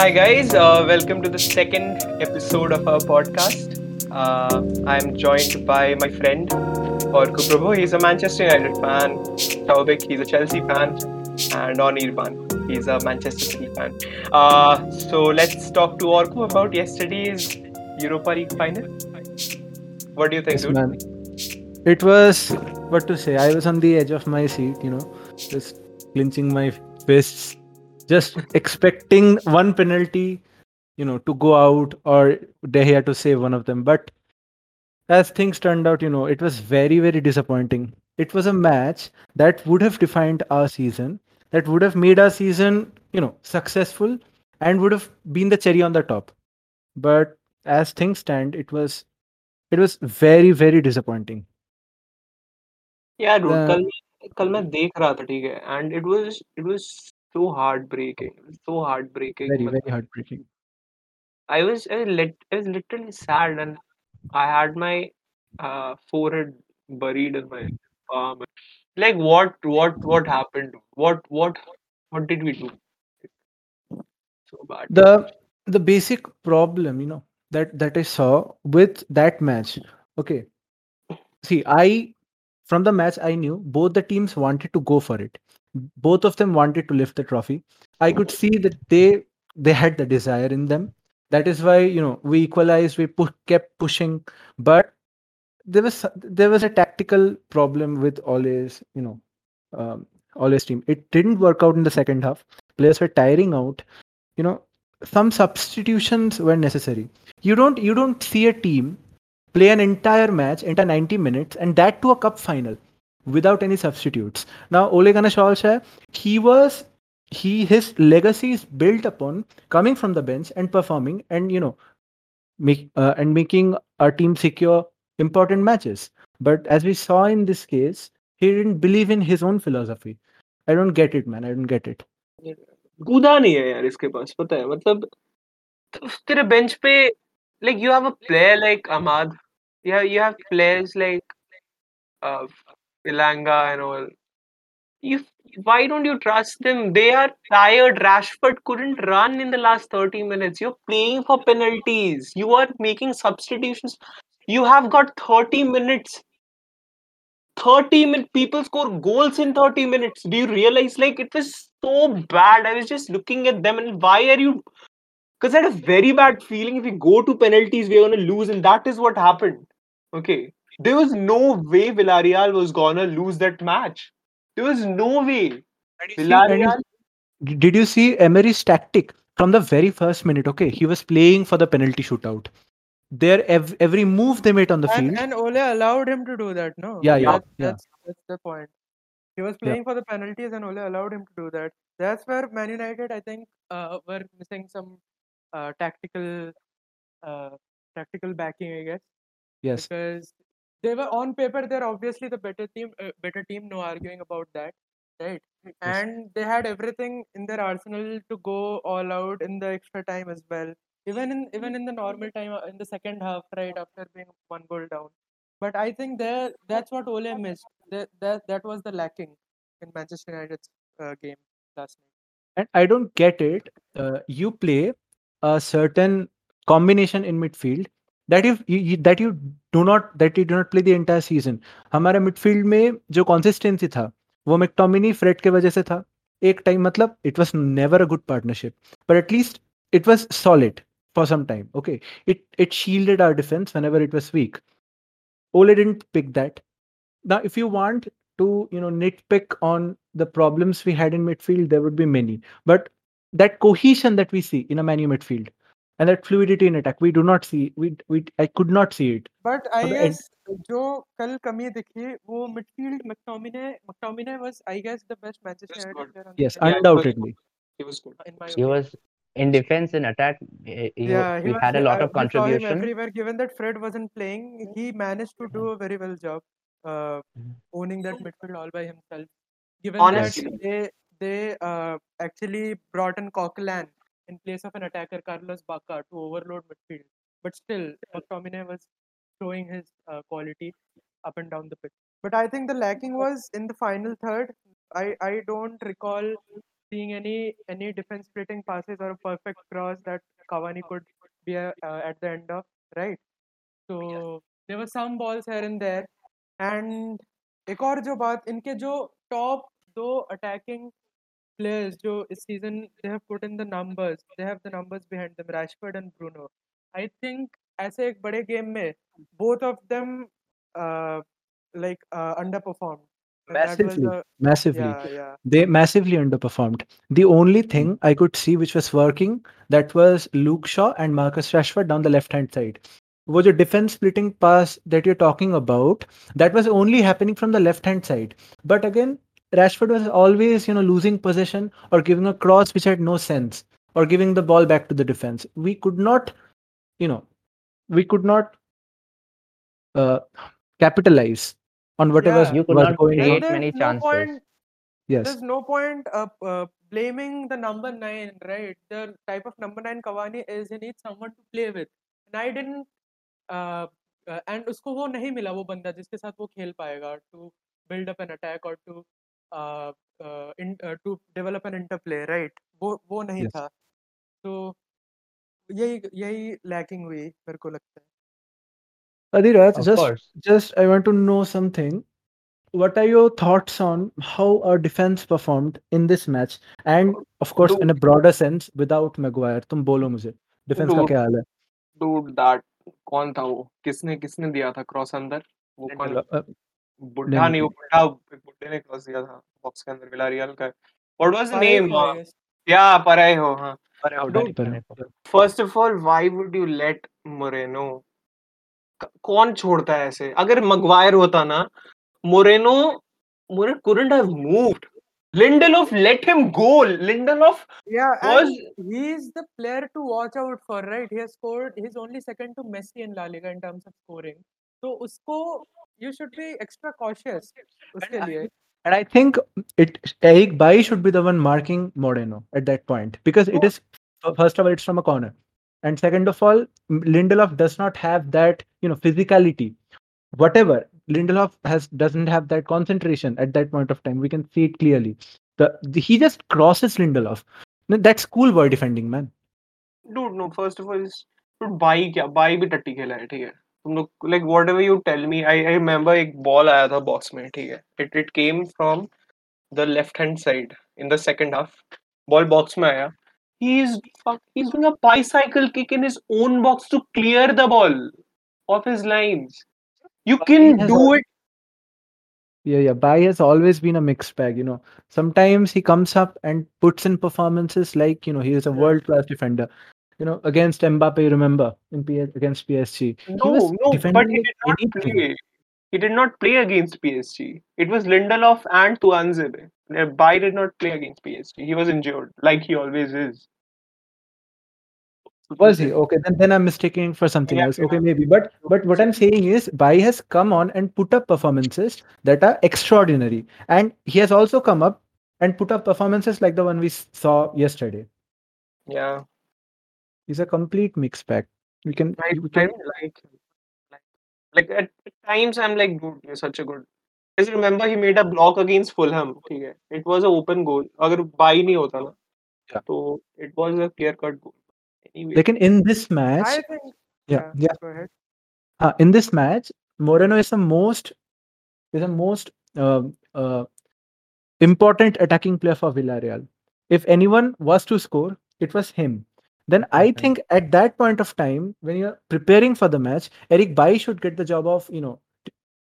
Hi, guys. Uh, welcome to the second episode of our podcast. Uh, I'm joined by my friend Orko Prabhu. He's a Manchester United fan. Taubik, he's a Chelsea fan. And Onirban, he's a Manchester City fan. Uh, so let's talk to Orko about yesterday's Europa League final. What do you think, Yes, dude? man. It was what to say. I was on the edge of my seat, you know, just clenching my fists, just expecting one penalty, you know, to go out or De Gea to save one of them. But as things turned out, you know, it was very, very disappointing. It was a match that would have defined our season, that would have made our season, you know, successful and would have been the cherry on the top. But as things stand, it was it was very, very disappointing. Yeah, dude. The- कल कल मैं देख रहा था ठीक है and it was it was so heartbreaking. It was so heartbreaking. very, मतलब very heartbreaking. I was I was, lit, I was literally sad and I had my uh, forehead buried in my palm. Like what what what happened? What what what did we do? So bad. The the basic problem, you know, that that I saw with that match. Okay, see, I from the match I knew both the teams wanted to go for it. Both of them wanted to lift the trophy. I could see that they they had the desire in them. That is why you know we equalized. We pu- kept pushing, but there was there was a tactical problem with Ole's you know um, Ole's team. It didn't work out in the second half. Players were tiring out. You know, some substitutions were necessary. You don't you don't see a team play an entire match, entire 90 minutes, and that to a cup final without any substitutes. Now Ole Gunnar Solskjaer, he was he his legacy is built upon coming from the bench and performing and you know make uh, and making our team secure important matches. But as we saw in this case, he didn't believe in his own philosophy. I don't get it, man. I don't get it. कूदा नहीं है यार इसके पास पता है मतलब तेरे bench पे like you have a player like Ahmad you have you have players like uh, Elanga and all. You why don't you trust them? They are tired. Rashford couldn't run in the last 30 minutes. You're playing for penalties. You are making substitutions. You have got 30 minutes. 30 minutes people score goals in 30 minutes. Do you realize like it was so bad? I was just looking at them and why are you because I had a very bad feeling if we go to penalties, we're going to lose, and that is what happened. Okay. There was no way Villarreal was going to lose that match. There was no way. Villarreal, D- Did you see Emery's tactic from the very first minute? Okay, he was playing for the penalty shootout. Their ev- every move they made on the field. And, and Ole allowed him to do that, no? Yeah, yeah, That's, yeah. that's, that's the point. He was Yeah. playing for the penalties, and Ole allowed him to do that. That's where Man United, I think, uh, were missing some uh, tactical, uh, tactical backing, I guess, yes, because they were on paper. They're obviously the better team, uh, better team. No arguing about that, right? And they had everything in their arsenal to go all out in the extra time as well. Even in even in the normal time, uh, in the second half, right after being one goal down. But I think there that's what Ole missed. That that, that was the lacking in Manchester United's uh, game last night. and I don't get it. Uh, you play a certain combination in midfield that if you, you that you do not that you do not play the entire season. हमारा midfield में जो consistency था वो McTominay Fred के वजह से था एक टाइम मतलब it was never a good partnership but at least it was solid for some time okay it it shielded our defense whenever it was weak Ole didn't pick that now if you want to you know nitpick on the problems we had in midfield there would be many but that cohesion that we see in a manu midfield and that fluidity in attack we do not see we we i could not see it But I For the end- guess जो कल कमी दिखी वो midfield McTominay McTominay was I guess the best Manchester Yes, United good. player on the yes pitch, undoubtedly he was good. in my He opinion. was in defense and attack. eh, you- Yeah, he we was, had a lot uh, of we saw him contribution. everywhere. Given that Fred wasn't playing, he managed to do a very well job uh, Mhm. owning that midfield all by himself. Given Honestly. that they they uh, actually brought in Coquelin in place of an attacker Carlos Bacca to overload midfield. But still, McTominay was showing his uh, quality up and down the pitch. But I think the lacking was in the final third. I, I don't recall seeing any any defense splitting passes or a perfect cross that Cavani could be a, uh, at the end of, right? So yeah. there were some balls here and there. And एक और जो बात इनके जो top दो players जो इस season they have put in the numbers, they have the numbers behind them, Rashford and Bruno. I think ऐसे एक बड़े game में both of them uh, like uh, underperformed. And that was Massively, a- massively. yeah, yeah. They massively underperformed. The only thing I could see which was working that was Luke Shaw and Marcus Rashford down the left hand side. Was a defense splitting pass that you're talking about that was only happening from the left hand side. But again, Rashford was always, you know, losing possession or giving a cross which had no sense or giving the ball back to the defense. We could not, you know, we could not uh, capitalize on whatever Yeah. You could was not going create on. And there's many no chances. point Yes. there's no point uh, uh, blaming the number nine, right? The type of number nine Cavani is he needs someone to play with. And I didn't uh, uh, and उसको वो नहीं मिला वो बंदा जिसके साथ वो खेल पाएगा to build up an attack or to uh, uh, uh, to develop an interplay, right? वो वो नहीं Yes. था. तो यही यही lacking हुई मेरे को लगता है. Adhiraj, Of just course. just I want to know something. What are your thoughts on how our defense performed in this match? And of course, dude, in a broader sense, without Maguire. तुम बोलो मुझे defence का क्या हाल है? Dude, that कौन था वो किसने किसने दिया था क्रॉस अंदर वो कौन uh, बुढ़ा नहीं, वो बुढ़ा एक बुढ़े ने क्रॉस दिया था बॉक्स के अंदर विलारियल का व्हाट वाज द नेम. या परेहो हाँ हो first of all why would you let Moreno कौन छोड़ता है ऐसे अगर मगवायर होता ना मोरेनो मोरे couldn't have moved Lindelof let him go Lindelof Yeah, was and he's the player to watch out for, right? He has scored. He's only second to Messi in La Liga in terms of scoring. So उसको you should be extra cautious and I, and I think it Eric Bailly should be the one marking Moreno at that point because it is first of all it's from a corner. And second of all Lindelof does not have that you know physicality. Whatever Lindelof has doesn't have that concentration at that point of time. We can see it clearly. The, the he just crosses Lindelof. That's cool boy defending man. Dude no first of all is dude bhai kya bhai bhi tatti khela hai theek hai. तुम लोग like whatever you I remember I I remember box ball here. It box में ठीक है it it came from the left hand side in the second half he's doing a bicycle kick in his own box to clear the ball off his lines. You can do it. Yeah, yeah. Bailly has always been a mixed bag. You know, sometimes he comes up and puts in performances like you know he is a world class defender, you know, against Mbappe, remember in PS against PSG, no no but he did not anything. play he did not play against PSG it was Lindelof and Tuanzebe uh, Bailly did not play against PSG he was injured like he always is Was he okay? Then then I'm mistaking for something Yeah, else. yeah. Okay, maybe. But but what I'm saying is, Bailly has come on and put up performances that are extraordinary, and he has also come up and put up performances like the one we saw yesterday. Yeah, He's a complete mixed bag. We can I, we I can don't like him. Like, like at, at times I'm like, dude, you're such a good. Just remember he made a block against Fulham. ठीक है, it was an open goal. अगर buy नहीं होता ना, Yeah. तो it was a clear cut goal. Anyway, like in, in this match. I think. Yeah, yeah. Go ahead. Uh, in this match, Moreno is the most is the most uh, uh, important attacking player for Villarreal. If anyone was to score, it was him. Then I think at that point of time, when you're preparing for the match, Eric Bailly should get the job of you know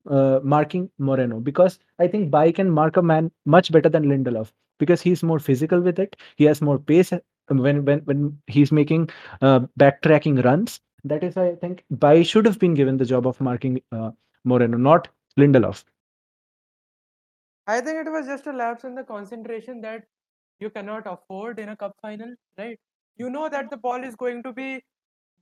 uh, marking Moreno because I think Bailly can mark a man much better than Lindelof because he's more physical with it. He has more pace when when when he's making uh, backtracking runs. That is why I think Bailly should have been given the job of marking uh, Moreno, not Lindelof. I think it was just a lapse in the concentration that you cannot afford in a cup final, right? You know that the ball is going to be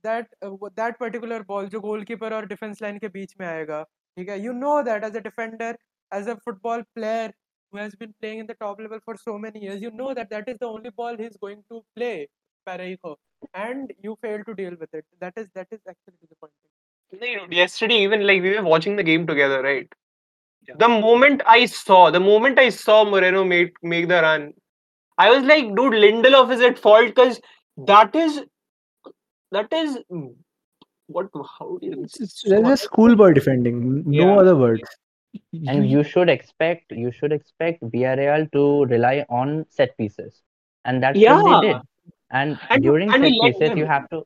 that uh, w- that particular ball जो goalkeeper और defense line के बीच में आएगा ठीक है you know that as a defender as a football player who has been playing in the top level for so many years you know that that is the only ball he's going to play Parejo and you fail to deal with it that is that is actually disappointing नहीं, dude, yesterday even like we were watching the game together, right? Yeah. The moment I saw, the moment I saw Moreno make make the run, I was like, dude, Lindelof is at fault because that is that is what how do you It's, it's, there's a schoolboy defending. No Yeah. other words. And you should expect you should expect Villarreal to rely on set pieces, and that's what they did. And And- during and set let pieces, you have to,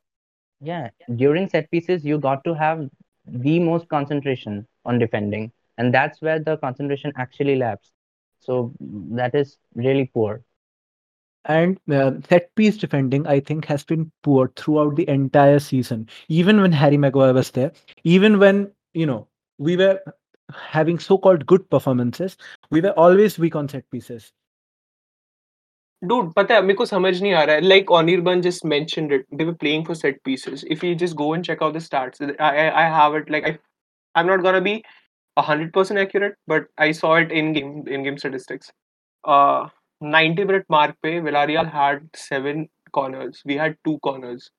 yeah, during set pieces, you got to have the most concentration on defending, and that's where the concentration actually laps. So that is really poor. And uh, set piece defending, I think, has been poor throughout the entire season. Even when Harry Maguire was there, even when you know we were having so-called good performances, we were always weak on set pieces. Dude, पता है मेरे को समझ नहीं आ रहा है like Anirban just mentioned it they were playing for set pieces if you just go and check out the stats I I, I have it like I I'm not gonna be hundred percent accurate but I saw it in game in game statistics uh 90 minute mark पे Villarreal had seven corners we had two corners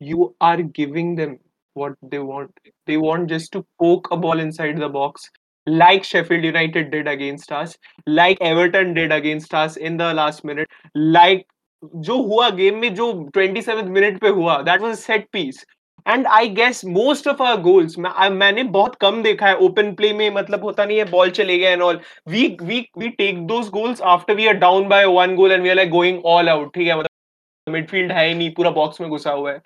you are giving them what they want they want just to poke a ball inside the box like Sheffield United did against us like Everton did against us in the last minute like जो हुआ game में जो 27th minute पे हुआ that was set piece and I guess most of our goals मैंने बहुत कम देखा है ओपन प्ले में मतलब होता नहीं है बॉल चले गया and all we we we take those goals after we are down by one goal and we are like going all out ठीक है मतलब मिडफील्ड है ही नहीं पूरा बॉक्स में घुसा हुआ है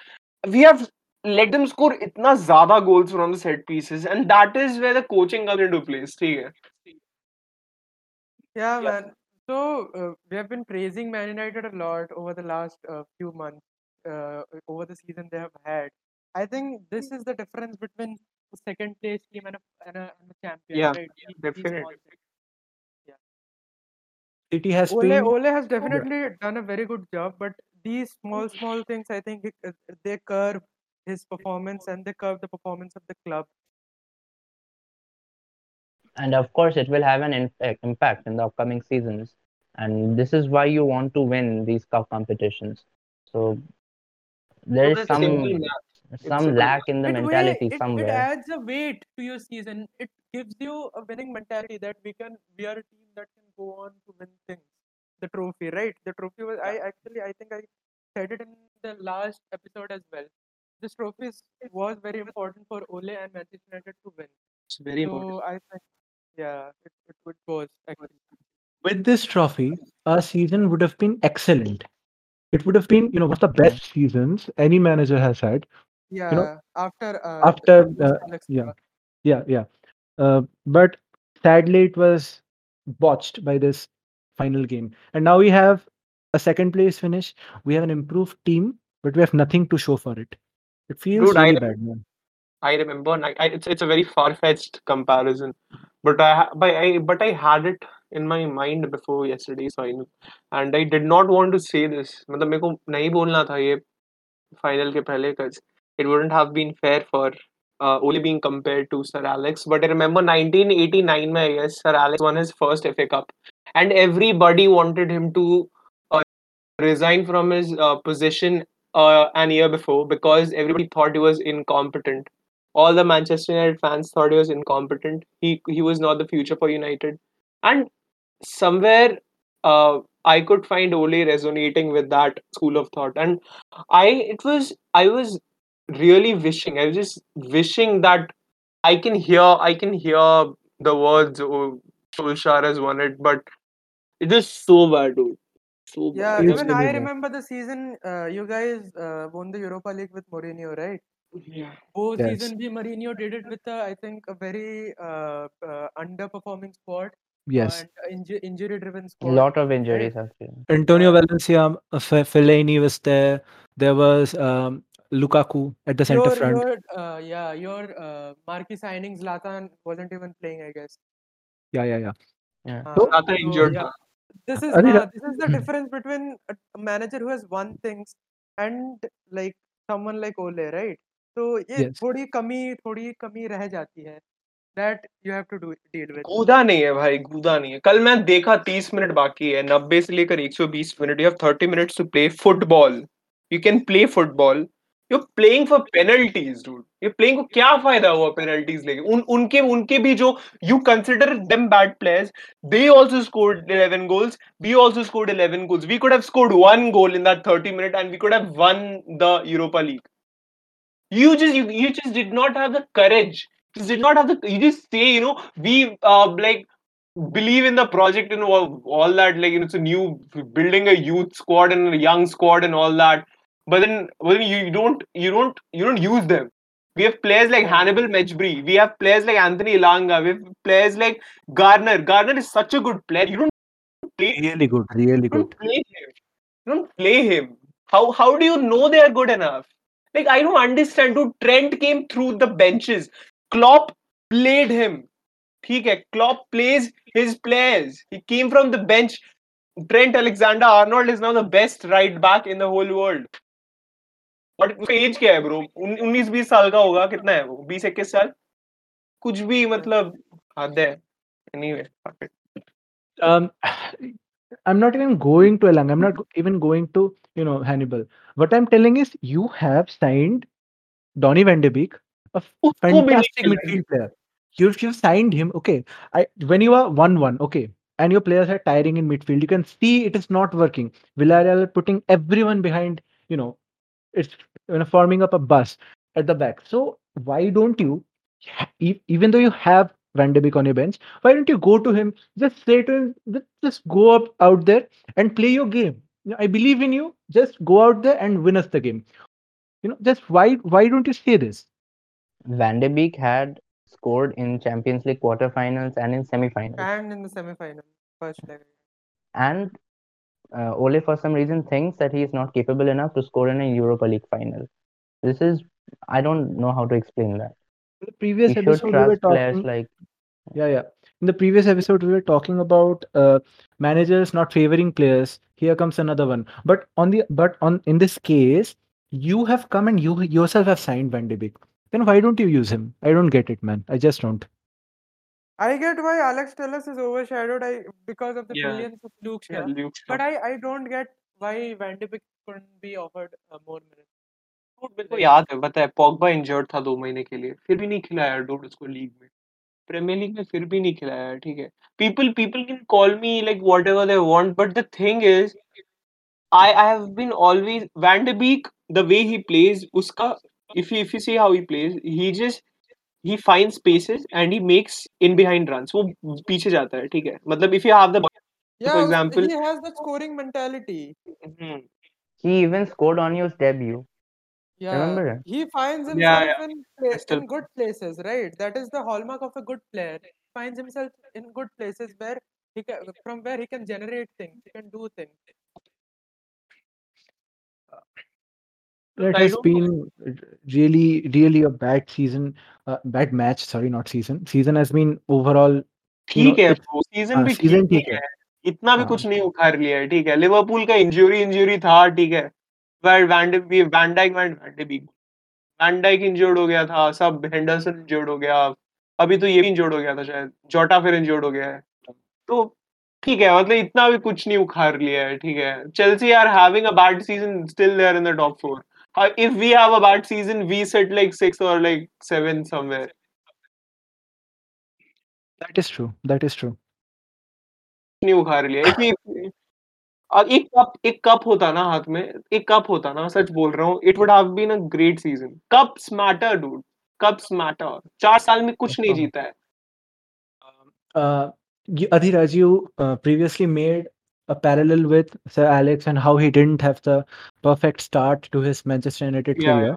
we have let them score इतना ज़्यादा goals from the set pieces and that is where the coaching comes into place ठीक है Yeah, Yeah. man. So uh, we have been praising Man United a lot over the last uh, few months, uh, over the season they have had. I think this is the difference between the second place team and a, and a, and a champion. Yeah, right? These- these definitely. small things. City has Ole, been Ole has definitely done a very good job, but these small, small things, I think, it, uh, they curb his performance and they curb the performance of the club. and of course it will have an in- uh, impact in the upcoming seasons and this is why you want to win these cup competitions so there is that's some simple math. Some simple lack in the mentality it, it somewhere adds a weight to your season. It gives you a winning mentality that we can we are a team that can go on to win things. The trophy, right? The trophy was I actually I think I said it in the last episode as well. This trophy is, was very important for Ole and Manchester United to win. It's very important. So I think yeah, it, it, it was actually. with this trophy, our season would have been excellent. It would have been, you know, one of the best seasons any manager has had Yeah, after uh, after, post uh, Alex yeah. Silva. Yeah, yeah. Uh, but sadly, it was botched by this final game. And now we have a second place finish. We have an improved team, but we have nothing to show for it. It feels Dude, I really rem- bad, man. I remember, and I, I, it's it's a very far fetched comparison, but I ha- but I but I had it in my mind before yesterday's final, and I did not want to say this. मतलब मेरे को नहीं बोलना था ये final के पहले because it wouldn't have been fair for uh, Ole being compared to Sir Alex. But I remember 1989 में I guess Sir Alex won his first FA Cup, and everybody wanted him to uh, resign from his uh, position uh, an year before because everybody thought he was incompetent all the Manchester United fans thought he was incompetent. He he was not the future for United, and somewhere uh, I could find Ole resonating with that school of thought, and I it was I was really wishing I was just wishing that I can hear I can hear the words oh, Solskjaer has won it, but it is so bad, dude. So Yeah, bad. It's even I remember the season uh, you guys uh, won the Europa League with Mourinho, right? Yeah. वो Yes. season भी Mourinho did it with a, I think a very uh, uh, underperforming squad Yes. inju- injury driven squad. a lot of injuries actually Antonio Valencia, uh, Fellaini was there. There was um, Lukaku at the center Your front. your uh, yeah your uh, marquee signings Zlatan wasn't even playing, I guess. Yeah, yeah, yeah. yeah Uh, So- Zlatan so, injured. yeah, this is uh, this is the difference between a manager who has won things and like someone like Ole, right? So ये Yes. थोड़ी कमी थोड़ी कमी रह जाती है that you have to do deal with. कूदा नहीं है भाई कूदा नहीं है कल मैं देखा 30 मिनट बाकी है 90 से लेकर 120 minute you have 30 minutes to play football you can play football you're playing for penalties dude you're playing को क्या फायदा हुआ penalties लेके उन उनके उनके भी जो you consider them bad players they also scored 11 goals we also scored 11 goals we could have scored one goal in that 30 minute and we could have won the Europa League you just you, you just did not have the courage just did not have the you just say you know we uh, like believe in the project and all, all that like you know, it's a new building a youth squad and a young squad and all that but then, well, you don't you don't you don't use them. We have players like Hannibal Mejbri. We have players like Anthony Elanga. We have players like Garner. Garner is such a good player. You don't play really good, really good. Play him. You don't play him. How how do you know they are good enough? Like I don't understand. Dude, Trent came through the benches. Klopp played him. Okay, Klopp plays his players. He came from the bench. Trent Alexander Arnold is now the best right back in the whole world. But उसका age क्या है bro उन्नीस बीस साल का होगा कितना है वो बीस इक्कीस साल कुछ भी मतलब हद है anyway. Um, I'm not even going to Elang. I'm not even going to you know Hannibal. What I'm telling is, you have signed Donny Van de Beek, a fantastic midfield player. You've, you've signed him. Okay, I when you are one-one, okay, and your players are tiring in midfield, you can see it is not working. Villarreal putting everyone behind. You know, it's you know forming up a bus at the back. So why don't you, e- even though you have Van de Beek on your bench, why don't you go to him? Just say to him, just, just go up out there and play your game. You know, I believe in you. Just go out there and win us the game. You know, just why why don't you say this? Van de Beek had scored in Champions League quarterfinals and in semifinals. And in the semi-final, first leg. And uh, Ole, for some reason, thinks that he is not capable enough to score in a Europa League final. This is, I don't know how to explain that. In the previous He episode, we were talking. like Yeah, yeah. In the previous episode, we were talking about uh, managers not favoring players. Here comes another one. But on the but on in this case, you have come and you yourself have signed Van de Beek. Then why don't you use him? I don't get it, man. I just don't. I get why Alex Telles is overshadowed I because of the yeah. brilliance of Luke Shaw. Yeah, Luke Shaw. But I, I don't get why Van de Beek couldn't be offered uh, more minutes. बिल्कुल याद है बताया Pogba injured था दो महीने के लिए फिर भी नहीं खिलाया डूड उसको लीग में प्रीमियर लीग में फिर भी नहीं खिलाया ठीक है people people can call me like whatever they want but the thing is I I have been always van de Beek the way he plays उसका if if you see how he plays he just he finds spaces and he makes in behind runs वो पीछे जाता है ठीक है मतलब if you have the ball Yeah, for us- example he has the scoring mentality. Mhm. he even scored on his debut. Yeah, Remember? he finds himself Yeah, himself in pla- I still- in good places, right? That is the hallmark of a good player. He finds himself in good places where he can, from where he can generate things, he can do things. It I has don't know. been really, really a bad season, uh, bad match. Sorry, not season. Season has been overall. ठीक है season हाँ, भी season ठीक है। इतना भी हाँ। कुछ नहीं उखाड़ लिया है ठीक है लिवरपूल का इंजरी इंजरी था ठीक है वैन डाइक इंजर्ड हो गया था सब हेंडरसन इंजर्ड हो गया अभी तो ये भी इंजर्ड हो गया था शायद जोटा फिर इंजर्ड हो गया है तो ठीक है मतलब इतना भी कुछ नहीं उखाड़ लिया है ठीक है Chelsea are having a bad season still there in the top 4 if we have a bad season we sit like 6 or like 7 somewhere that is true. That is true. नहीं उखाड़ लिया if we और एक cup एक cup होता ना हाथ में एक कप होता ना सच बोल रहा हूँ it would have been a great season cups matter dude cups matter चार साल में कुछ नहीं Um, जीता है uh, Adhiraj, you uh, previously made a parallel with Sir Alex and how he didn't have the perfect start to his Manchester United Yeah, career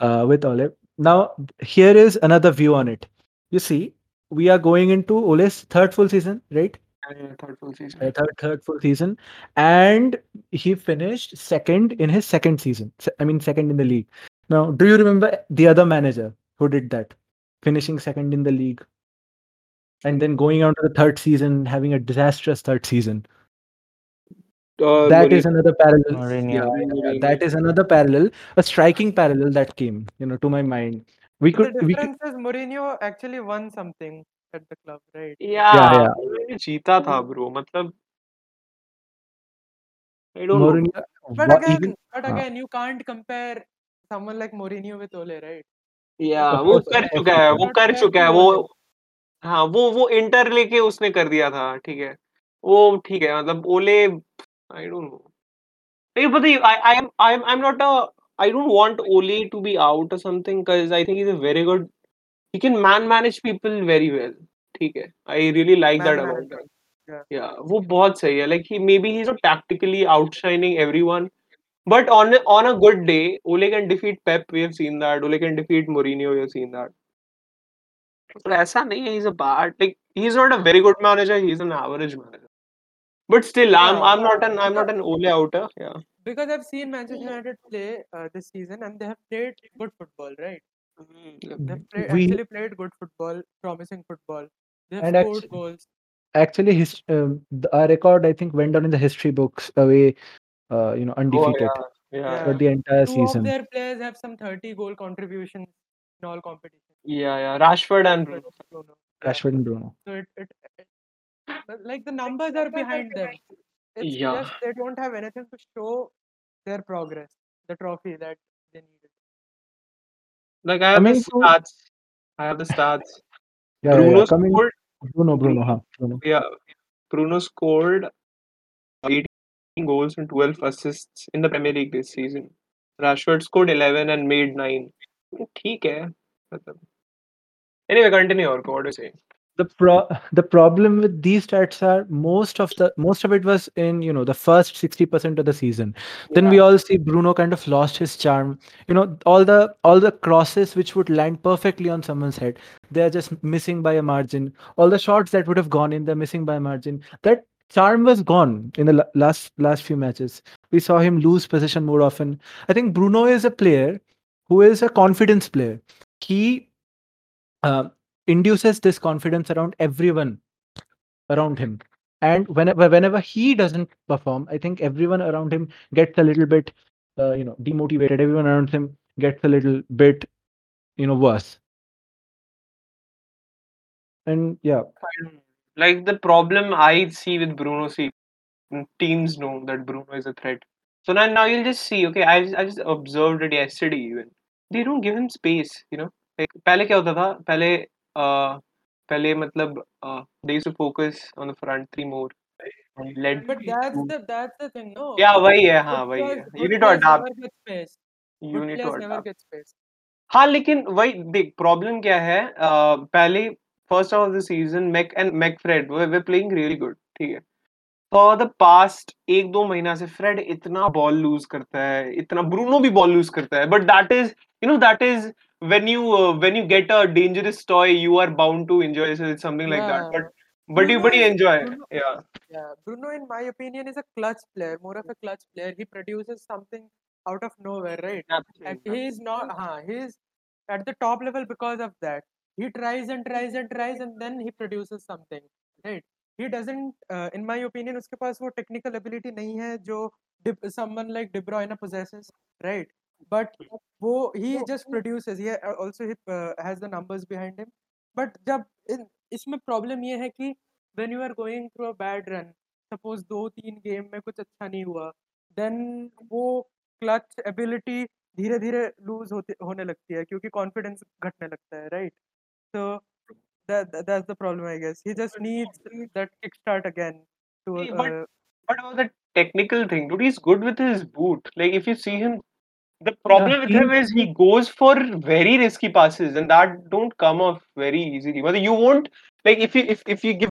uh, with Ole. Now, here is another view on it. You see, we are going into Ole's third full season, right? yeah, third full season Uh, third, third full season, and he finished second in his second season. I mean, second in the league. Now, do you remember the other manager who did that, finishing second in the league, and then going on to the third season, having a disastrous third season? Uh, That Mourinho. is another parallel. Mourinho. Yeah, yeah, yeah, that is another parallel, a striking parallel that came, you know, to my mind. We could, the difference we could, is Mourinho actually won something at the club, right? yeah Yeah, yeah. Mourinho जीता था bro मतलब I don't know Mourinho. But wa- again, even, but हाँ. again, you can't compare someone like Mourinho with Ole, right? Of वो कर चुका है वो कर चुका है वो. हाँ वो वो इंटर लेके उसने कर दिया था ठीक है वो ठीक है मतलब ओले आई डोंट नो नहीं पता आई I am I am I am not a I don't want ओले टू बी आउट और something cuz I think he is a very good he can man manage people very well ठीक है I really like Man that about manager. Him Yeah. या वो बहुत सही है like he may be he is not tactically outshining everyone but on a, on a good day Ole can defeat Pep we have seen that Ole can defeat Mourinho we have seen that तो ऐसा नहीं है he's a bad like he's not a very good manager he's an average manager but still I'm I'm not an I'm not because, an Ole outer yeah because I've seen Manchester United play uh, this season and they have played good football, right? Mhm. They've play, we actually played good football, promising football. They've and scored actually, goals. actually his um, the, our record I think went down in the history books away, uh, you know, oh undefeated yeah yeah Yeah. for the entire Two of season. their players have some 30 goal contributions in all competitions. yeah yeah Rashford and Bruno Bruno. Rashford and Bruno. So it, it, it but, like the numbers are behind them. It's yeah just they don't have anything to show their progress, the trophy that they needed. like I have Coming the to stats I have the stats yeah, yeah, Bruno yeah. Coming scored Bruno, Bruno, Bruno huh? Bruno. yeah Bruno scored 18 goals and 12 assists in the Premier League this season. Rashford scored 11 and made 9. ठीक है मतलब Anyway, continue Orko, what do you say? The pro the problem with these stats are most of the most of it was in you know the first 60% of the season. Then we all see bruno kind of lost his charm. You know all the all the crosses which would land perfectly on someone's head they are just missing by a margin. All the shots that would have gone in they're missing by a margin. That charm was gone in the last last few matches. We saw him lose possession more often. I think bruno is a player who is a confidence player. He uh, induces this confidence around everyone around him and whenever whenever he doesn't perform i think everyone around him gets a little bit uh, you know demotivated everyone around him gets a little bit you know worse and yeah Like the problem I see with Bruno, see, teams know that Bruno is a threat. So now, now you'll just see, okay, I, I just observed it yesterday even. They don't give him space, you know. Like, पहले क्या होता था? पहले, पहले मतलब they you focus on the front three more late but that's the that's the thing no या वही है हाँ वही है। You need to adopt you need to adopt हाँ लेकिन वही देख प्रॉब्लम क्या है? पहले first of the season Mac and Mac Fred were were playing really good ठीक है? फॉर द पास्ट एक दो महीना से फ्रेड इतना बॉल लूज करता है इतना ब्रूनो भी बॉल लूज करता है but that is you know that is when you uh, when you get a dangerous toy you are bound to enjoy it's something yeah. like that. But but you but you enjoy. Bruno, yeah. Yeah Bruno in my opinion is a clutch player more of a clutch player. He produces something out of nowhere right? Absolutely. and he is not uh, he is at the top level because of that. He tries and tries and tries and then he produces something right? He doesn't uh, in my opinion uske paas wo technical ability nahi hai jo someone like de bruyne possesses right? But वो he just produces. He uh, also he uh, has the numbers behind him. But जब इन इसमें problem ये है कि when you are going through a bad run, suppose दो तीन game में कुछ अच्छा नहीं हुआ, then वो क्लच एबिलिटी धीरे धीरे लूज होते होने लगती है क्योंकि कॉन्फिडेंस घटने लगता है right so that, that that's the problem i guess he just needs that kickstart again to See, but uh, what about the technical thing dude he's good with his boot like if you see him the problem with him is he goes for very risky passes and that don't come off very easily. Whether you won't like if you if, if you give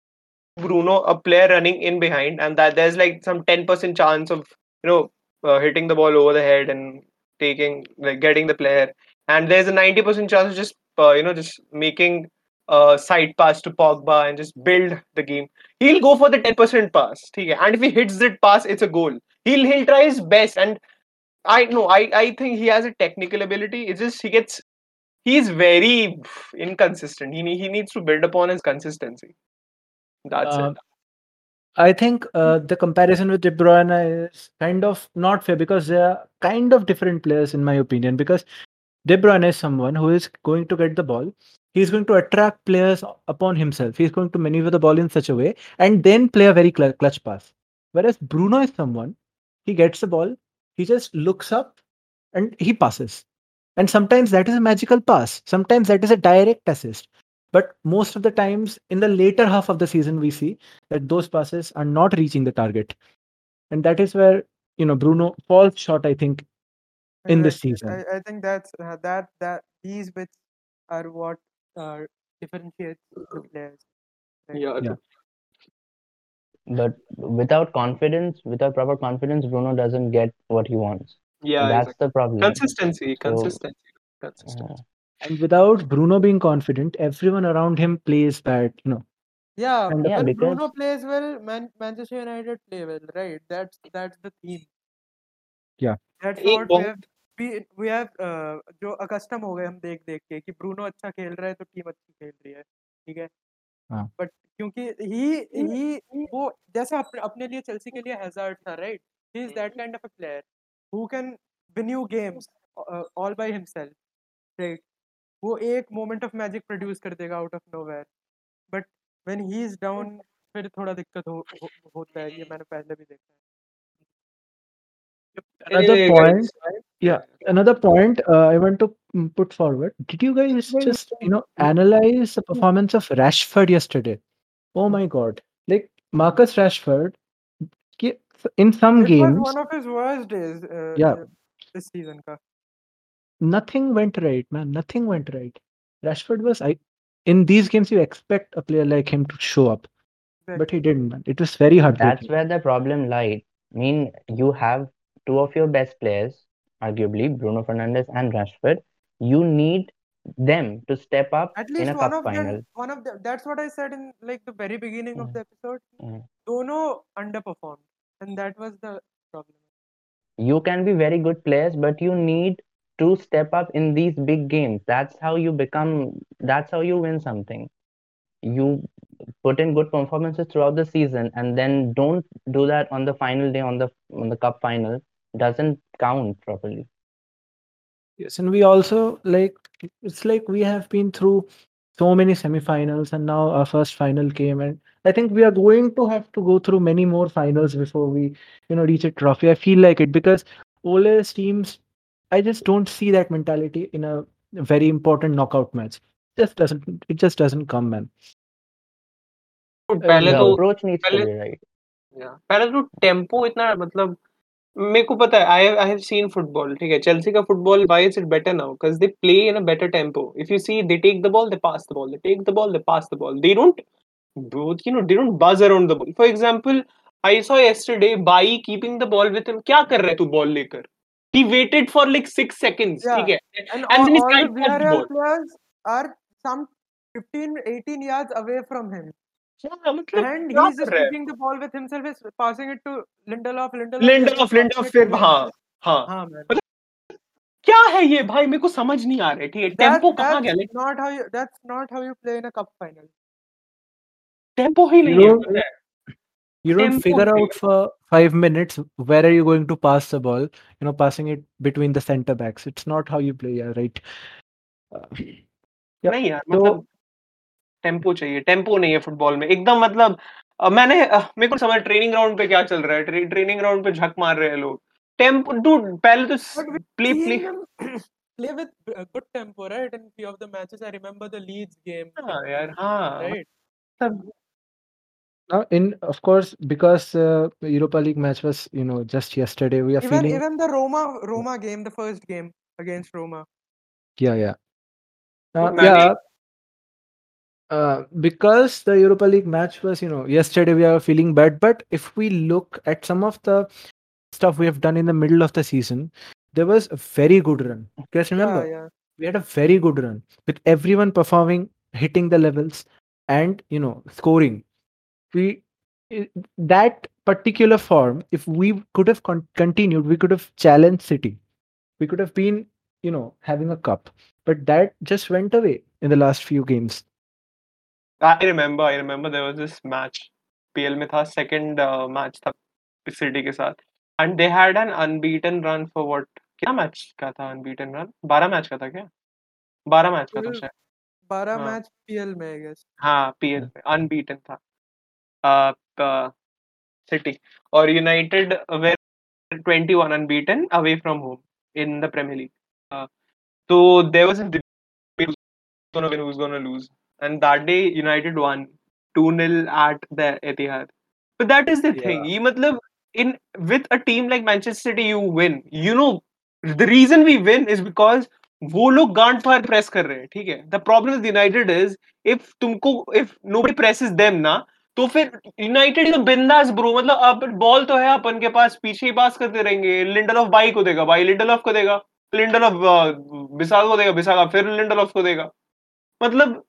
Bruno a player running in behind and that there's like some 10% chance of you know uh, hitting the ball over the head and taking like getting the player. And there's a 90% chance of just uh, you know just making a side pass to Pogba and just build the game. He'll go for the 10% pass okay? and if he hits that pass it's a goal. He'll he'll try his best and I know I I think he has a technical ability it's just he gets he's very inconsistent he, he needs to build upon his consistency that's uh, it I think uh, the comparison with De Bruyne is kind of not fair because they are kind of different players in my opinion. Because De Bruyne is someone who is going to get the ball, he's going to attract players upon himself. He's going to maneuver the ball in such a way and then play a very cl- clutch pass. Whereas Bruno is someone he gets the ball, he just looks up and he passes. and sometimes that is a magical pass sometimes that is a direct assist but most of the times in the later half of the season we see that those passes are not reaching the target and that is where you know bruno falls short i think in this season I, I think that's uh, that that these bits are what uh, differentiates the players. Right. Yeah. Yeah. But without confidence, without proper confidence, Bruno doesn't get what he wants. Yeah. That's exactly. the problem. Consistency. So- Consistency. Consistency. Uh, and without bruno being confident everyone around him plays bad you know Yeah, And- Yeah, when because- Bruno plays well, Man- Manchester United play well, right? That's that's the theme. Yeah. That's एक what we बहुत- have we we have uh, जो accustom हो गए हम देख देख के कि ब्रूनो अच्छा खेल रहा है तो टीम अच्छी खेल रही है ठीक है हाँ। बट क्योंकि ही ही वो जैसे अपने अपने लिए चेल्सी के लिए हैजार्ड था right he is that kind of a player who can win you games all by himself right वो एक मोमेंट ऑफ़ मैजिक प्रोड्यूस कर देगा out of nowhere but when he is down फिर थोड़ा दिक्कत हो, हो, होता है ये मैंने पहले भी देखा है। Another point- yeah another point uh, i want to put forward. Did you guys just you know analyze the performance of rashford yesterday? Oh my god. Like marcus rashford in some It was games one of his worst days uh, Yeah. uh, this season का nothing went right man. Nothing went right. Rashford was i in these games you expect a player like him to show up. But he didn't man. It was very hard that's where the problem lied. I mean, you have two of your best players, arguably Bruno Fernandes and Rashford. You need them to step up at in least a one cup of final. them one of them that's what I said in like the very beginning of Mm. the episode Mm. Dono underperformed and that was the problem You can be very good players, but you need to step up in these big games. That's how you become, that's how you win something. You put in good performances throughout the season and then don't do that on the final day on the on the cup final. Doesn't count properly. Yes, and we also like it's like we have been through so many semifinals, and now our first final came, and I think we are going to have to go through many more finals before we, you know, reach a trophy. I feel like it because Ole's teams, I just don't see that mentality in a very important knockout match. Just doesn't it just doesn't come, man. पहले The तो approach needs to पहले- be right. Yeah. पहले तो tempo इतना मतलब मेरे को पता है I I have seen football ठीक है चेल्सी का football why is it better now cuz they play in a better tempo if you see they take the ball they pass the ball they take the ball they pass the ball they don't both you know they don't buzz around the ball for example i saw yesterday bai keeping the ball with him क्या कर रहा है तू ball लेकर he waited for like 6 seconds Yeah. ठीक है and, And all, then he's all the trying to pass the Villarreal ball. players are some 15 18 yards away from him क्या मतलब and he's just है taking the ball with himself is passing it to Lindelof Lindelof Lindelof Lindelof फिर हाँ हाँ हाँ man क्या है ये भाई मेरे को समझ नहीं आ रहा है ठीक है टेंपो कहाँ गया like not how you that's not how you play in a cup final tempo ही नहीं है है You don't Tempo figure out for five minutes where are you going to pass the ball. You know, passing it between the center backs. It's not how you play. Yeah, right. Uh, Yeah, नहीं यार तो- मतलब tempo चाहिए tempo नहीं है football में एकदम मतलब मैंने मेरे को समझ ट्रेनिंग ग्राउंड पे क्या चल रहा है ट्रे, ट्रेनिंग ग्राउंड पे झक मार रहे हैं लोग टेंपो डूड पहले तो play play play with good tempo right in few of the matches I remember the Leeds game हाँ यार हाँ right मतलब Now, in of course, because uh, Europa League match was you know just yesterday, we are even feeling even the Roma Roma game the first game against Roma yeah yeah uh, yeah. Uh, because the Europa League match was, you know, yesterday we are feeling bad. But if we look at some of the stuff we have done in the middle of the season, there was a very good run. Guys, remember, yeah yeah we had a very good run with everyone performing, hitting the levels, and you know, scoring. We that particular form, if we could have con- continued, we could have challenged City. We could have been, you know, having a cup. But that just went away in the last few games. I remember I remember there was this match PL में था second uh, match था City के साथ and they had an unbeaten run for what कितना match का था unbeaten run 12 match का था क्या 12 मैच का था शायद 12 हाँ। मैच PL में I guess हाँ पीएल में अनबीटन था सिटी और United were 21 unbeaten away from home in the Premier League So there was a who's gonna win, who's gonna lose, and that day United won two 0 at the Etihad. But that is the yeah. thing. ये मतलब in with a team like Manchester City, you win. You know the reason we win is because वो लोग गांड फाड़ press कर रहे हैं ठीक है the problem with United is if तुमको इफ़ नोबडी प्रेसेस देम ना तो फिर यूनाइटेड इज़ बिंदास ब्रो मतलब अब बॉल तो है अपन के पास पीछे ही पास करते रहेंगे लिंडल ऑफ़ बाई को देगा बाई लिंडल ऑफ़ को देगा लिंडल ऑफ़ बिसाल को देगा बिसाल फिर लिंडल ऑफ़ को देगा मतलब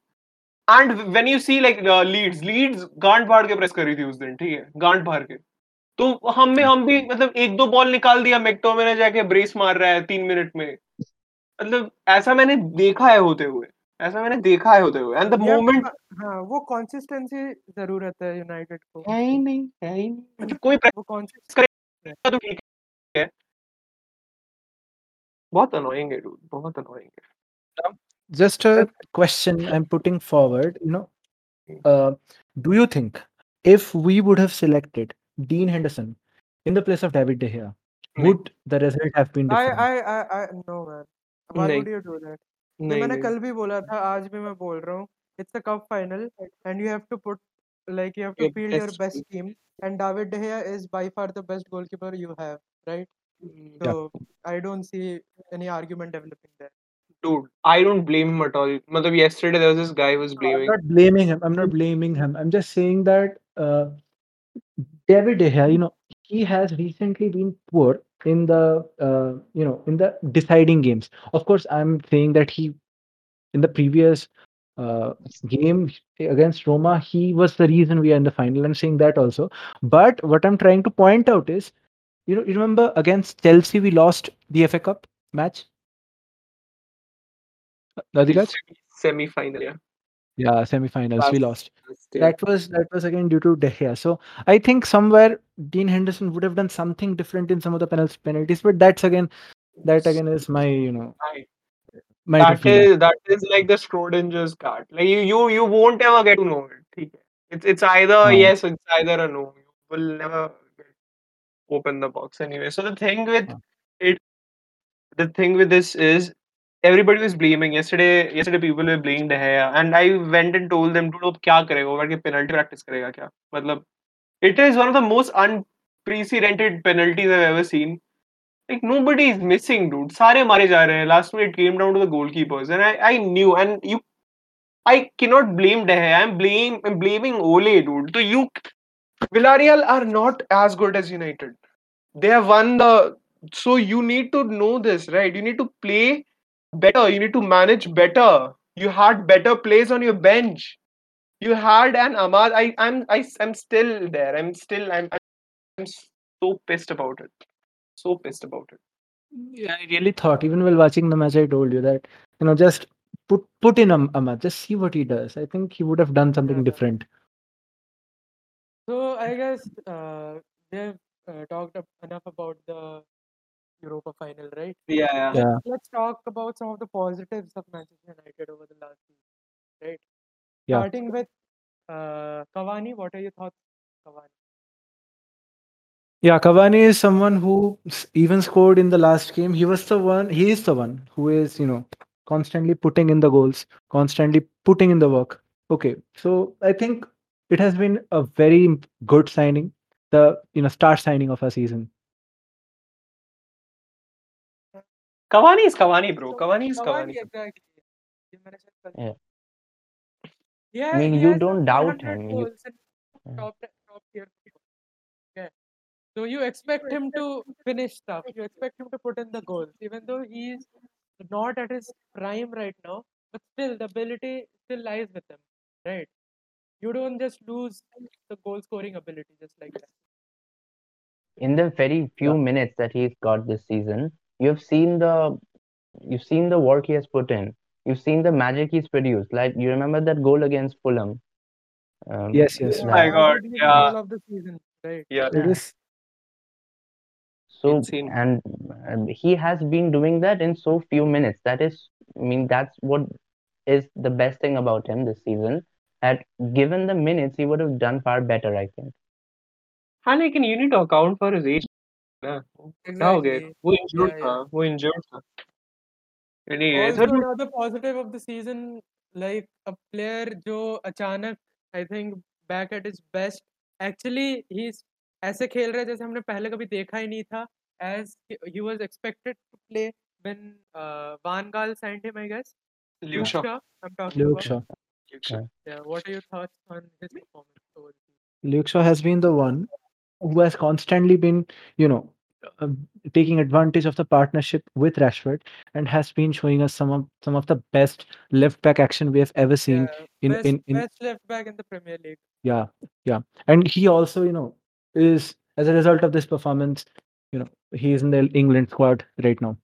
and when you see like Leeds Leeds गांड फाड़ के प्रेस कर रही थी उस दिन ठीक है? गांड फाड़ के। तो हम में हम भी मतलब एक दो बॉल निकाल दिया मेक्टो मैंने जाके ब्रेस मार रहा है तीन मिनट में। मतलब ऐसा मैंने देखा है होते हुए ऐसा मैंने देखा है होते हुए। एंड द मोमेंट हाँ वो कंसिस्टेंसी ज़रूरत है यूनाइटेड को। है ही नहीं है ही नहीं। मतलब कोई वो कंसिस्टेंसी करेगा तो ठीक है। बहुत अनोइंग है डूड बहुत अनोइंग है। just a question i'm putting forward you know uh, do you think if we would have selected dean henderson in the place of david de gea नहीं would the result have been I different I I I no man why नहीं would you do that ये नहीं मैंने नहीं कल भी बोला था आज भी मैं बोल रहा हूँ it's a cup final and you have to put like you have to Your field your best best team and David De Gea is by far the best goalkeeper you have right Mm, so I don't see any argument developing there dude, I don't blame him at all. Matlab, yesterday there was this guy who was blaming. I'm not blaming him. I'm not blaming him. I'm just saying that uh, David De Gea, you know, he has recently been poor in the uh, you know in the deciding games. Of course, I'm saying that he in the previous uh, game against Roma, he was the reason we are in the final. and saying that also. But what I'm trying to point out is, you know, you remember against Chelsea, we lost the FA Cup match Radhika? Semi final, yeah. Yeah, semi-finals. Last, we lost. That was that was again due to De Gea. So I think somewhere Dean Henderson would have done something different in some of the penalties, penalties but that's again that again is my you know my that defender. is that is like the Schrodinger's cat. Like you you you won't ever get to know it. It's it's either no. yes, it's either a no. You will never open the box anyway. So the thing with no. it, the thing with this is everybody was blaming yesterday. Yesterday people were blaming De Gea, and I went and told them, dude, अब क्या करेगा? वो करके penalty practice करेगा क्या? मतलब it is one of the most unprecedented penalties I've ever seen. Like nobody is missing, dude. सारे मारे जा रहे हैं. Last minute it came down to the goalkeepers, and I, I knew. And you, I cannot blame De Gea. I'm blame I'm blaming Ole, dude. So you, Villarreal are not as good as United. They have won the. So you need to know this, right? You need to play better. You need to manage better. You had better plays on your bench. You had an Amad. I I'm I, I'm still there. I'm still I'm I'm so pissed about it. So pissed about it. Yeah, I really thought even while watching the match, I told you that you know just put put in Am- Amad, just see what he does. I think he would have done something Yeah. different. so I guess uh, they've uh, talked enough about the Europa final right Yeah, yeah. Yeah. let's talk about some of the positives of Manchester United over the last season right Yeah. starting with uh, Cavani what are your thoughts Cavani Yeah, Cavani is someone who even scored in the last game. He was the one. He is the one who is you know constantly putting in the goals, constantly putting in the work. Okay, so I think it has been a very good signing. The you know star signing of a season. Cavani is Cavani, bro. Cavani is Cavani. Yeah. yeah. I mean, you don't doubt him. You... Top, top. Yeah. So you expect him to finish stuff. You expect him to put in the goals, even though he's not at his prime right now. But still, the ability still lies with him, right? You don't just lose the goal scoring ability just like that. In the very few minutes that he's got this season, you've seen the you've seen the work he has put in. You've seen the magic he's produced. Like you remember that goal against Fulham. Um, yes, yes. Oh my God! Yeah. Of the season, right? Yeah. It is. So and um, he has been doing that in so few minutes. That is, I mean, that's what is the best thing about him this season. At given the minutes, he would have done far better, I think. And I can you need to account for his age ना क्या हो गया Exactly. वो injured Yeah, था yeah. वो injured था Anyways, Also, what- another positive of the season, like a player जो अचानक I think back at his best. Actually, he's ऐसे खेल रहा है जैसे हमने पहले कभी देखा ही नहीं था. As he, he was expected to play when uh, Van Gaal signed him, I guess. Luke Shaw. I'm talking Luke about. Shaw. Luke Shaw. Yeah. What are your thoughts on his performance over the season? Luke Shaw has been the one who has constantly been, you know, um, taking advantage of the partnership with Rashford and has been showing us some of some of the best left back action we have ever seen yeah, in, best, in in best left back in the Premier League. Yeah, yeah, and he also you know is as a result of this performance, you know he is in the England squad right now.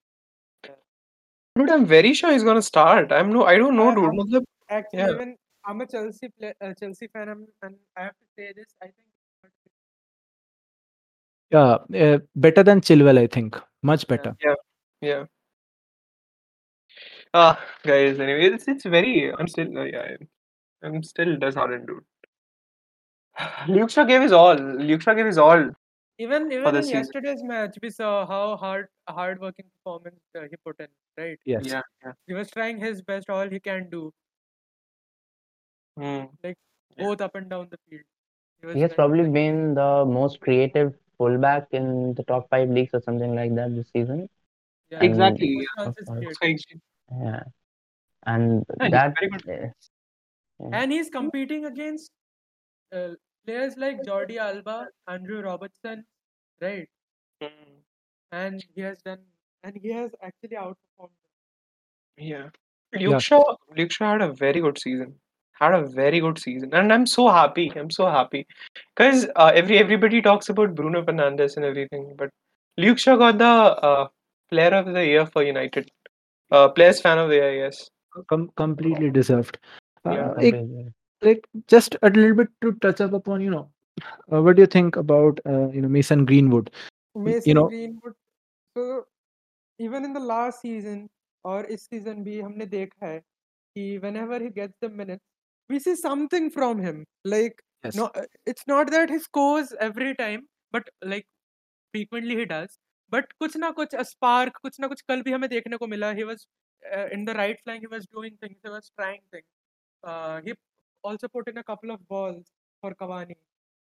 Dude, I'm very sure he's gonna start. I'm no, I don't know, dude. Actually, yeah. even I'm a Chelsea play, uh, Chelsea fan, I'm, and I have to say this. I think yeah, uh, better than Chilwell, I think. Much better. yeah. Yeah. Ah, guys. Anyway, it's it's very. I'm still. Uh, yeah, I'm still disheartened, dude. Luke Shaw gave his all. Luke Shaw gave his all. even even the in season. yesterday's match, we saw how hard hard working performance uh, he put in. Right, Yes. Yeah, yeah. he was trying his best, all he can do, Hmm. Yeah. both up and down the field. was He has probably been the most creative fullback in the top five leagues or something like that this season. yeah, and- Exactly. Yeah. chances course. created. So he- Yeah, and Yeah, he's that very good. yeah. and he's competing against uh, players like Jordi Alba, Andrew Robertson, right? Hmm. And he has done, and he has actually outperformed. Yeah. Luke Yeah. Shaw, Luke Shaw had a very good season had a very good season, and I'm so happy. I'm so happy because uh, every everybody talks about Bruno Fernandes and everything, but Luke Shaw got the uh, Player of the Year for United. Uh, players fan of the year, yes. Com- completely deserved. Uh, yeah. It, like just a little bit to touch up upon, you know, uh, what do you think about uh, you know Mason Greenwood? Mason you know, Greenwood. So even in the last season, or this season, भी हमने देखा है कि whenever he gets the minute we see something from him. Like yes. no uh, it's not that he scores every time but like frequently he does. But kuch na kuch a spark kuch na kuch kal bhi hame dekhne ko mila he was uh, in the right flank he was doing things he was trying things. Uh, he also put in a couple of balls for Cavani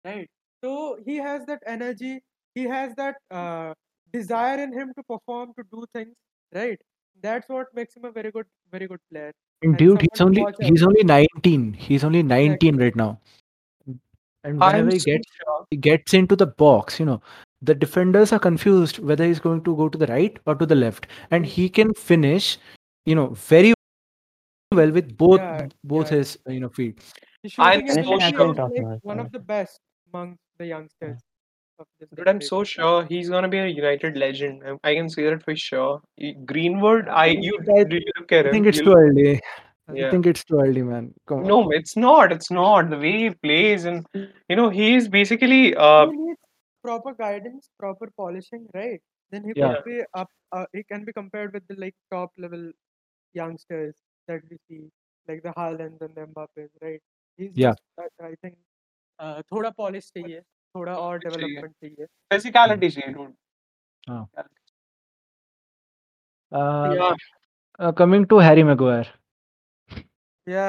right? So he has that energy he has that uh, desire in him to perform to do things right? That's what makes him a very good very good player. And and dude, he's only he's only 19. He's only 19 right now. And whenever he gets shocked. he gets into the box, you know, the defenders are confused whether he's going to go to the right or to the left. And he can finish, you know, very well with both Yeah, both yeah. his you know feet. I'm so sure. like one of the best among the youngsters. But I'm so sure he's gonna be a United legend. I- can say that for sure. Greenwood, I you look at I think it's too early. I think it's too early, man. Come on. No, it's not. It's not the way he plays, and you know he's basically uh he needs proper guidance, proper polishing, right? Then he Yeah. be up. Uh, he can be compared with the like top level youngsters that we see, like the Haalands and the Mbappes, right? He's Yeah. just, uh, I think, uh, थोड़ा polish चाहिए. थोड़ा और development चाहिए physicality चाहिए dude हाँ coming to Harry Maguire या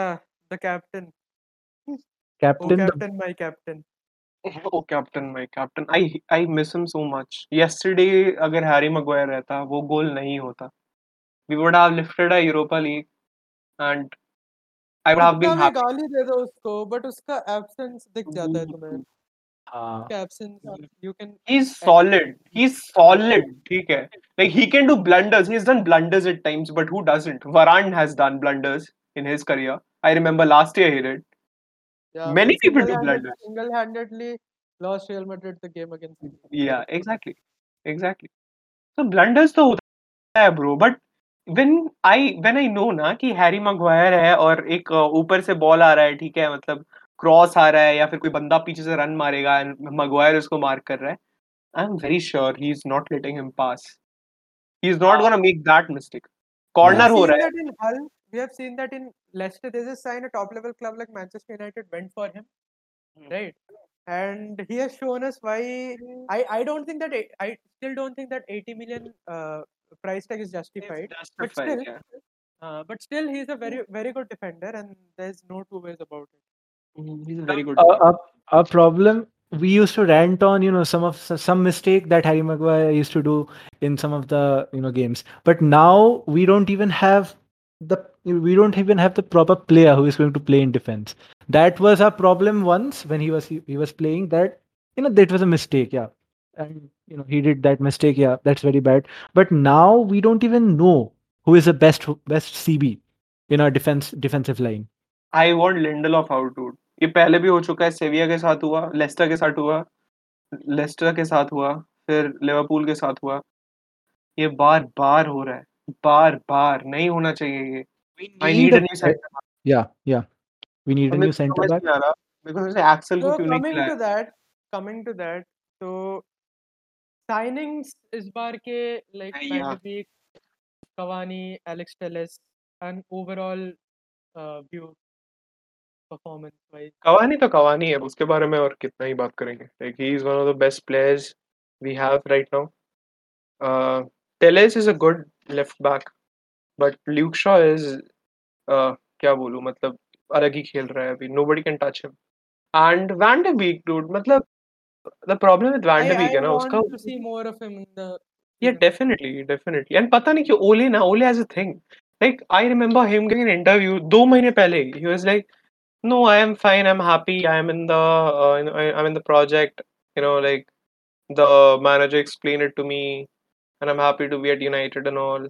the captain captain captain my captain oh captain my captain i i miss him so much yesterday agar harry maguire rehta wo goal nahi hota we would have lifted a europa league and i would have been happy गाली दे दो उसको but उसका absence दिख जाता है तुम्हें और एक ऊपर से बॉल आ रहा है ठीक है मतलब क्रॉस आ रहा है या फिर कोई बंदा पीछे से रन मारेगा एंड मैगवायर उसको मार्क कर रहा है I am very sure he is not letting him pass he is not gonna make that mistake corner हो रहा है. We have seen that in Leicester. They just signed a top-level club like Manchester United went for him, Hmm. right? And he has shown us why. I I don't think that I still don't think that 80 million uh, price tag is It's justified. But still, yeah. uh, but still, he's a very very good defender, and there's no two ways about it. Mhm, He's a very good. a, player. a, a problem we used to rant on you know some of some mistake that harry maguire used to do in some of the you know games but now we don't even have the we don't even have the proper player who is going to play in defense that was a problem once when he was he, he was playing that you know that was a mistake yeah and you know he did that mistake yeah that's very bad but now we don't even know who is the best best cb in our defense defensive line I want Lindelof out, dude. ये पहले भी हो चुका है सेविया के साथ हुआ Lester के साथ हुआ लेस्टर के साथ हुआ फिर लिवरपूल के साथ हुआ। ये बार बार हो रहा है बार बार नहीं होना चाहिए ये। I need a new centre yeah yeah. We need a new center back नहीं आ रहा बिकॉज़ से एक्सेल को क्यों नहीं coming खिलाया? to that, coming to that, so signings इस बार के like Uh, Van yeah. de Beek, Cavani, Alex Performance wise. Cavani तो कवानी है उसके बारे में और कितना ही बात करेंगे like he is one of the best players we have right now Telles is a good left back but Luke Shaw is क्या बोलूँ मतलब अलग ही खेल रहा है अभी nobody can touch him and Van de Beek dude मतलब the problem with Van de Beek है ना उसका see more of him in the Yeah, season. definitely, definitely. And पता नहीं क्यों ओले ना ओले a thing. Like I remember him giving an interview दो महीने पहले. He was like, "No, I am fine. I'm happy. I am in the uh, you know, I, I'm in the project. You know, like the manager explained it to me, and I'm happy to be at United and all.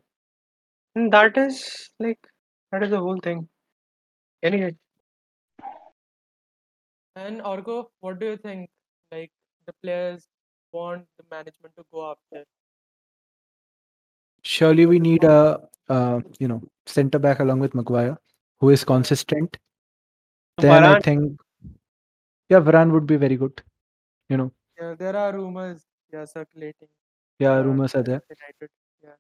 And that is like that is the whole thing. Anyway, And Orgo, what do you think? Like the players want the management to go after? surely we need a uh, you know center back along with Maguire who is consistent. Then I think yeah, Varane would be very good. You know, Yeah, there are rumors, yeah, circulating. yeah, around rumors are there. United. Yeah.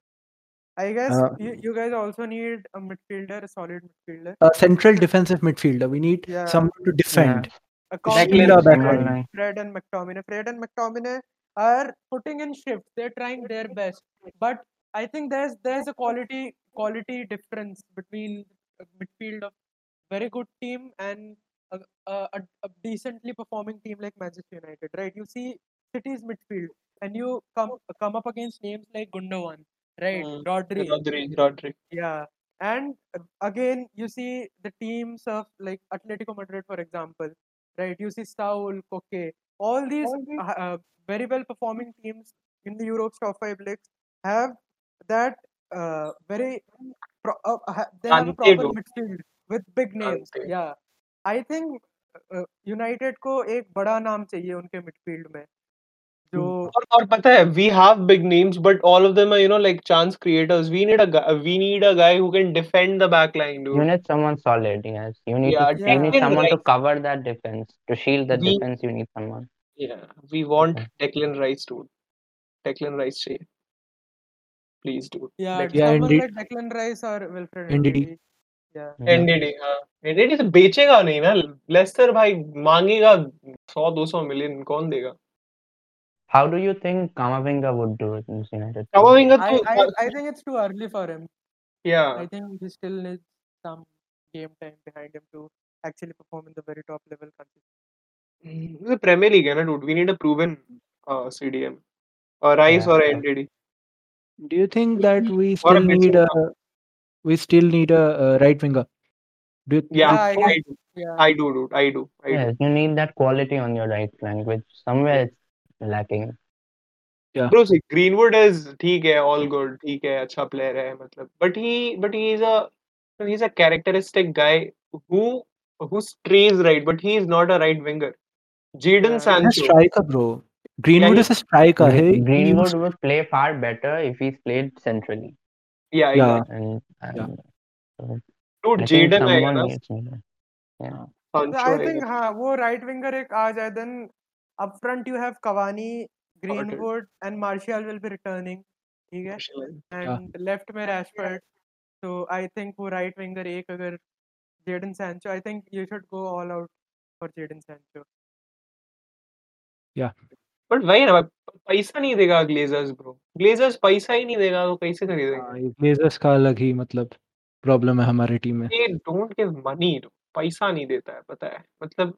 I guess Uh, you, you guys also need a midfielder, a solid midfielder. A central defensive midfielder. We need Yeah. someone to defend. A Declan combination or of Beckham. Fred and McTominay. Fred and McTominay are putting in shifts. They're trying their best, but I think there's there's a quality quality difference between a midfield of very good team and a, a, a, a decently performing team like Manchester United, right? You see City's midfield, and you come come up against names like Gundogan, right? Mm, Rodri, Rodri, Rodri. yeah. And again, you see the teams of like Atletico Madrid, for example, right? You see Saul, Koke, all these uh, uh, very well performing teams in the Europe's top five leagues have that uh, very pro- uh, they have proper Antidote. midfield with big names या I think United को एक बड़ा नाम चाहिए उनके midfield में जो hmm. और, और पता है we have big names but all of them are you know like chance creators we need a we need a guy who can defend the back line do you need someone solid yes you need you need someone to cover that defence to shield the defence you need someone yeah we want declan rice dude. Declan rice चाहिए. Please dude. Yeah, yeah indeed. Like declan rice or wilfred ndidi yeah Ndidi हाँ Ndidi से बेचेगा नहीं ना Lester भाई मांगेगा 100 200 million कौन देगा How do you think Camavinga would do it in United? Camavinga, I, I, I think it's too early for him. Yeah, I think he still needs some game time behind him to actually perform in the very top level. Country. Hmm. is a Premier League, na dude. We need a proven uh, CDM or Rice yeah, or yeah. Ndidi. Do you think that we still need a we still need a, a right winger. Do you yeah, I, I, do. Yeah. I do, dude. I do. I yes, do. you need that quality on your right flank, which somewhere it's lacking. Yeah. Bro, see, Greenwood is ठीक है, all good, ठीक है, अच्छा player है, मतलब, but he, but he is a, he's a characteristic guy who who strays right, but he is not a right winger. Jadon yeah, Sancho, he's a striker, bro. Greenwood yeah, he, is a striker. Greenwood he, would play far better if he's played centrally. Yeah, Yeah. exactly. And, and Yeah. Dude, I think Jadon आएगा someone ना, needs more. Yeah. Sancho I आएगा. think हाँ वो right winger एक आ जाए then up front you have Cavani, Greenwood and Martial will be returning. ठीक है and left में Rashford. So I think वो right winger एक अगर Jadon Sancho, I think you should go all out for Jadon Sancho. But वही ना पैसा नहीं देगा ग्लेजर्स ब्रो ग्लेजर्स पैसा ही नहीं देगा तो कैसे खरीदेगा हाँ, ग्लेजर्स का अलग ही मतलब प्रॉब्लम है हमारे टीम में ये डोंट गिव मनी पैसा नहीं देता है पता है मतलब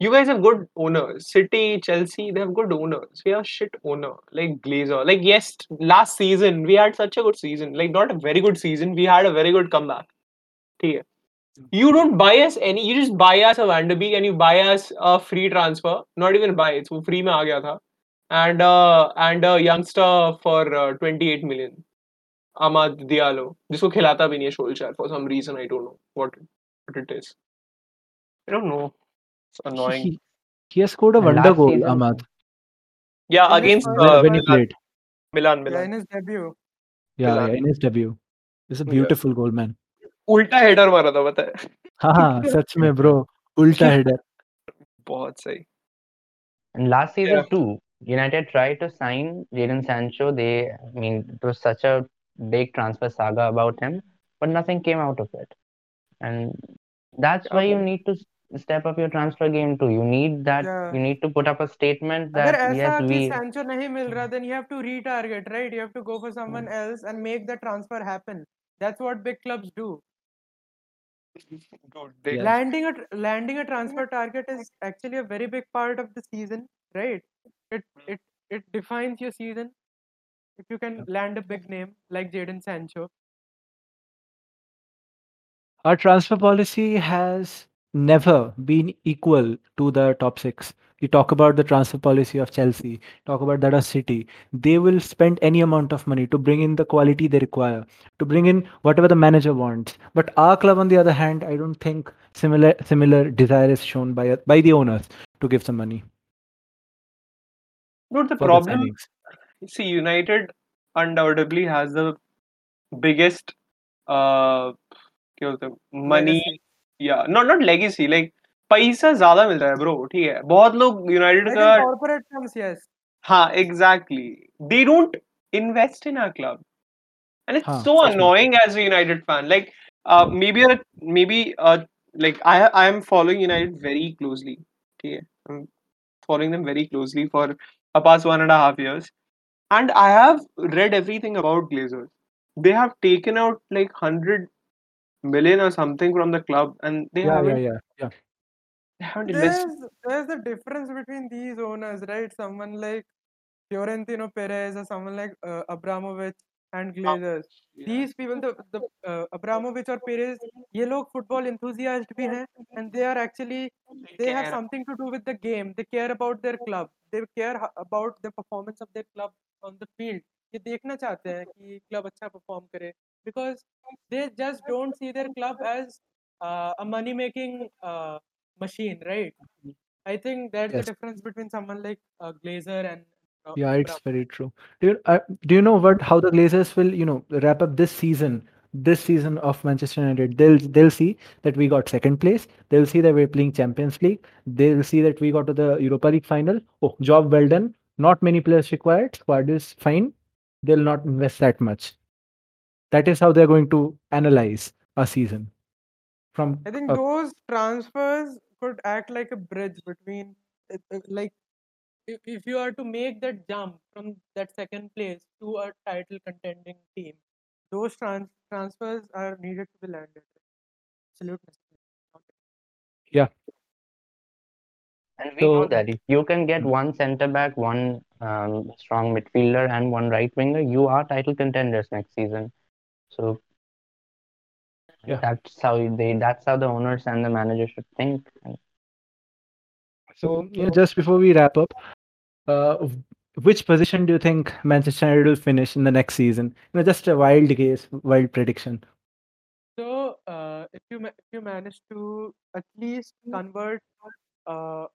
you guys have good owners City Chelsea they have good owners we are shit owner like Glazer like yes last season we had such a good season like not a very good season we had a very good comeback ठीक है You don't buy us any. You just buy us a Van and you buy us a free transfer. Not even buy. It's free. Me. Aa gaya tha. And uh, and a youngster for uh, 28 million Ahmad Diallo जिसको खिलाता भी नहीं है Solskjaer for some reason I don't know what what it is I don't know it's annoying He, he has scored a And wonder goal, season- Ahmad, yeah In against uh, when he Milan, played. Milan Yeah, in his debut. Yeah, yeah, in his debut. It's a beautiful Yeah. goal, man. उल्टा header मारा था पता है हाँ हाँ सच में bro उल्टा header बहुत सही And last season Yeah. too, United tried to sign Jadon Sancho. They, I mean, it was such a big transfer saga about him, but nothing came out of it. And that's why you need to step up your transfer game too. You need that. Yeah. You need to put up a statement that yes, we. Sancho mil raha, then you have to retarget, right? You have to go for someone mm. else and make the transfer happen. That's what big clubs do. Landing a landing a transfer hmm. target is actually a very big part of the season, right? It hmm. it it defines your season if you can land a big name like Jadon Sancho Our transfer policy has never been equal to the top six. You talk about the transfer policy of Chelsea, talk about that of City. They will spend any amount of money to bring in the quality they require, to bring in whatever the manager wants. But our club, on the other hand, I don't think similar similar desire is shown by by the owners to give some money Dude, the for the problem signings. see United undoubtedly has the biggest uh क्या बोलते हैं money legacy. yeah not not legacy like पैसा ज्यादा मिल रहा है bro ठीक है बहुत लोग यूनाइटेड like का in corporate terms yes हाँ exactly they don't invest in our club and it's हाँ, so सच में। annoying as a United fan like uh, maybe a, maybe uh, like I I am following United very closely okay I'm following them very closely for a past one and a half years. And I have read everything about Glazers. They have taken out like 100 million or something from the club and they Yeah, haven't, yeah, yeah, yeah. they haven't invested there's there's a difference between these owners right? Someone like Florentino Perez or someone like uh, Abramovich and Glazers Yeah. these people the, the uh, Abramovich or Perez ये लोग football enthusiast भी हैं and they are actually they have care. something to do with the game they care about their club they care ho- about the performance of their club on the field ये देखना चाहते हैं कि club अच्छा perform करे because they just don't see their club as uh, a money making uh, machine right I think that's Yes. the difference between someone like uh, Glazer and uh, yeah, it's very true. Do you, uh, do you know what how the Glazers will you know wrap up this season? This season of Manchester United, they'll they'll see that we got second place. They'll see that we're playing Champions League. They'll see that we got to the Europa League final. Oh, job well done. Not many players required. Squad is fine. They'll not invest that much. That is how they're going to analyze a season. From I think a- those transfers could act like a bridge between, uh, uh, like, if, if you are to make that jump from that second place to a title contending team, those trans- transfers are needed to be landed. Absolute necessity. And we know that if you can get one centre back, one um, strong midfielder, and one right winger, you are title contenders next season. So Yeah. that's how they. That's how the owners and the manager should think. And So, you know, just before we wrap up, uh, which position do you think Manchester United will finish in the next season? You know, just a wild guess, wild prediction. So, uh, if you if you manage to at least convert uh,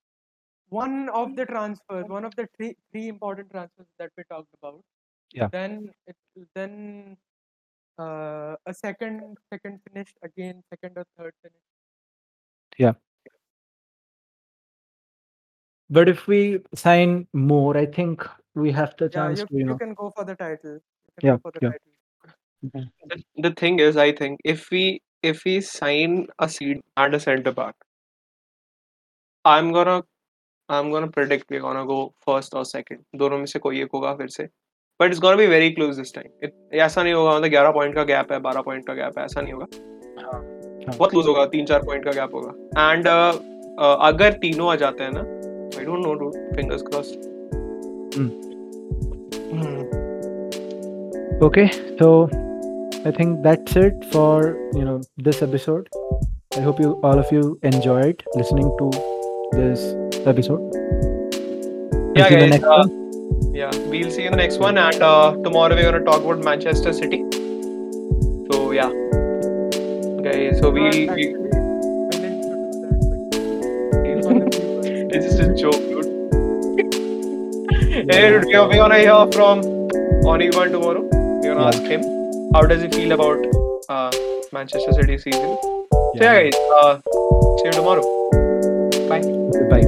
one of the transfers, one of the three three important transfers that we talked about, Yeah. then it then uh, a second second finish again, second or third finish. But if we sign more, I think we have the Yeah, chance you, to, you you know, can go for the title. You can Yeah, go for the yeah. title. the, the thing is, I think if we if we sign a seed and a centre back, I'm gonna I'm gonna predict we're gonna go first or second. दोनों में से कोई एक होगा फिर से. But it's gonna be very close this time. It, ऐसा नहीं होगा मतलब 11 पॉइंट का गैप है 12 पॉइंट का गैप है ऐसा नहीं होगा हाँ, बहुत क्लोज होगा तीन चार पॉइंट का गैप होगा एंड अगर तीनों आ जाते हैं ना I don't know, dude. Fingers crossed. Mm. Mm. Okay, so I think that's it for you know this episode. I hope you all of you enjoyed listening to this episode. yeah, we'll guys. Uh, yeah, we'll see you in the next one. And uh, tomorrow we're gonna talk about Manchester City. So yeah, guys. Okay, so we. we it's just a joke, dude. Hey, dude, we're, we're gonna hear from Onivan tomorrow. We're gonna Yeah. ask him how does he feel about uh, Manchester City season. So yeah, Yeah. guys, uh, see you tomorrow. Bye. Bye bye.